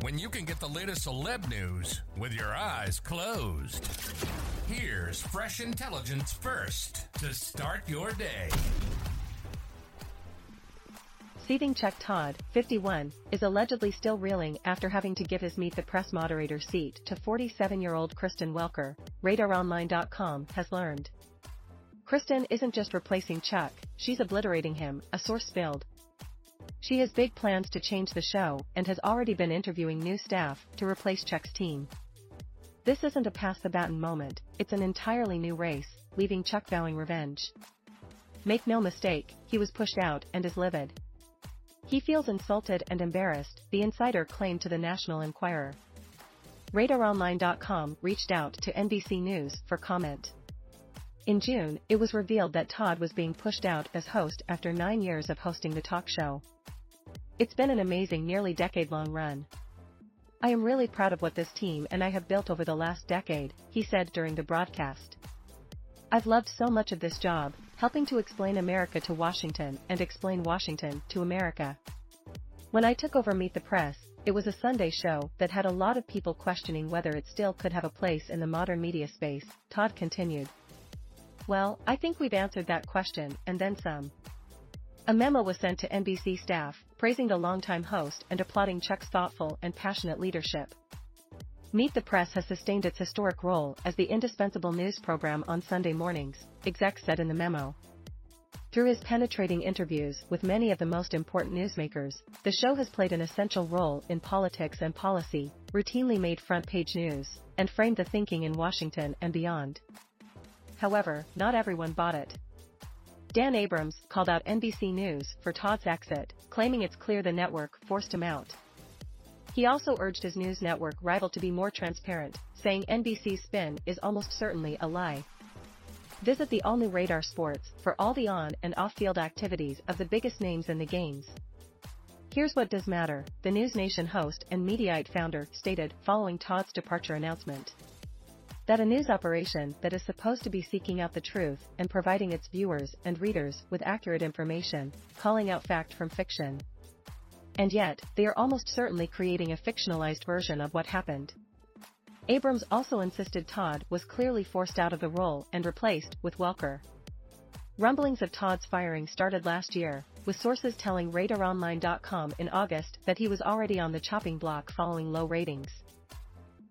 when you can get the latest celeb news with your eyes closed? Here's fresh intelligence first to start your day. Seething Chuck Todd, 51, is allegedly still reeling after having to give his Meet the Press moderator seat to 47-year-old Kristen Welker, RadarOnline.com has learned. Kristen isn't just replacing Chuck, she's obliterating him, a source spilled. She has big plans to change the show and has already been interviewing new staff to replace Chuck's team. This isn't a pass the baton moment, it's an entirely new race, leaving Chuck vowing revenge. Make no mistake, he was pushed out and is livid. He feels insulted and embarrassed, the insider claimed to the National Enquirer. RadarOnline.com reached out to NBC News for comment. In June, it was revealed that Todd was being pushed out as host after nine years of hosting the talk show. It's been an amazing nearly decade-long run. I am really proud of what this team and I have built over the last decade, he said during the broadcast. I've loved so much of this job, helping to explain America to Washington and explain Washington to America. When I took over Meet the Press, it was a Sunday show that had a lot of people questioning whether it still could have a place in the modern media space, Todd continued. Well, I think we've answered that question, and then some. A memo was sent to NBC staff, praising the longtime host and applauding Chuck's thoughtful and passionate leadership. Meet the Press has sustained its historic role as the indispensable news program on Sunday mornings, execs said in the memo. Through his penetrating interviews with many of the most important newsmakers, the show has played an essential role in politics and policy, routinely made front page news, and framed the thinking in Washington and beyond. However, not everyone bought it. Dan Abrams called out NBC News for Todd's exit, claiming it's clear the network forced him out. He also urged his news network rival to be more transparent, saying NBC's spin is almost certainly a lie. Visit the all-new Radar Sports for all the on and off-field activities of the biggest names in the games. Here's what does matter, the News Nation host and Mediaite founder stated following Todd's departure announcement that a news operation that is supposed to be seeking out the truth and providing its viewers and readers with accurate information, calling out fact from fiction. And yet, they are almost certainly creating a fictionalized version of what happened. Abrams also insisted Todd was clearly forced out of the role and replaced with Welker. Rumblings of Todd's firing started last year, with sources telling RadarOnline.com in August that he was already on the chopping block following low ratings.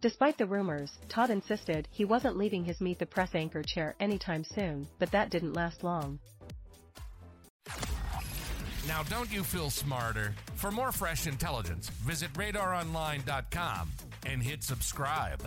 Despite the rumors, Todd insisted he wasn't leaving his Meet the Press anchor chair anytime soon, but that didn't last long. Now, don't you feel smarter? For more fresh intelligence, visit radaronline.com and hit subscribe.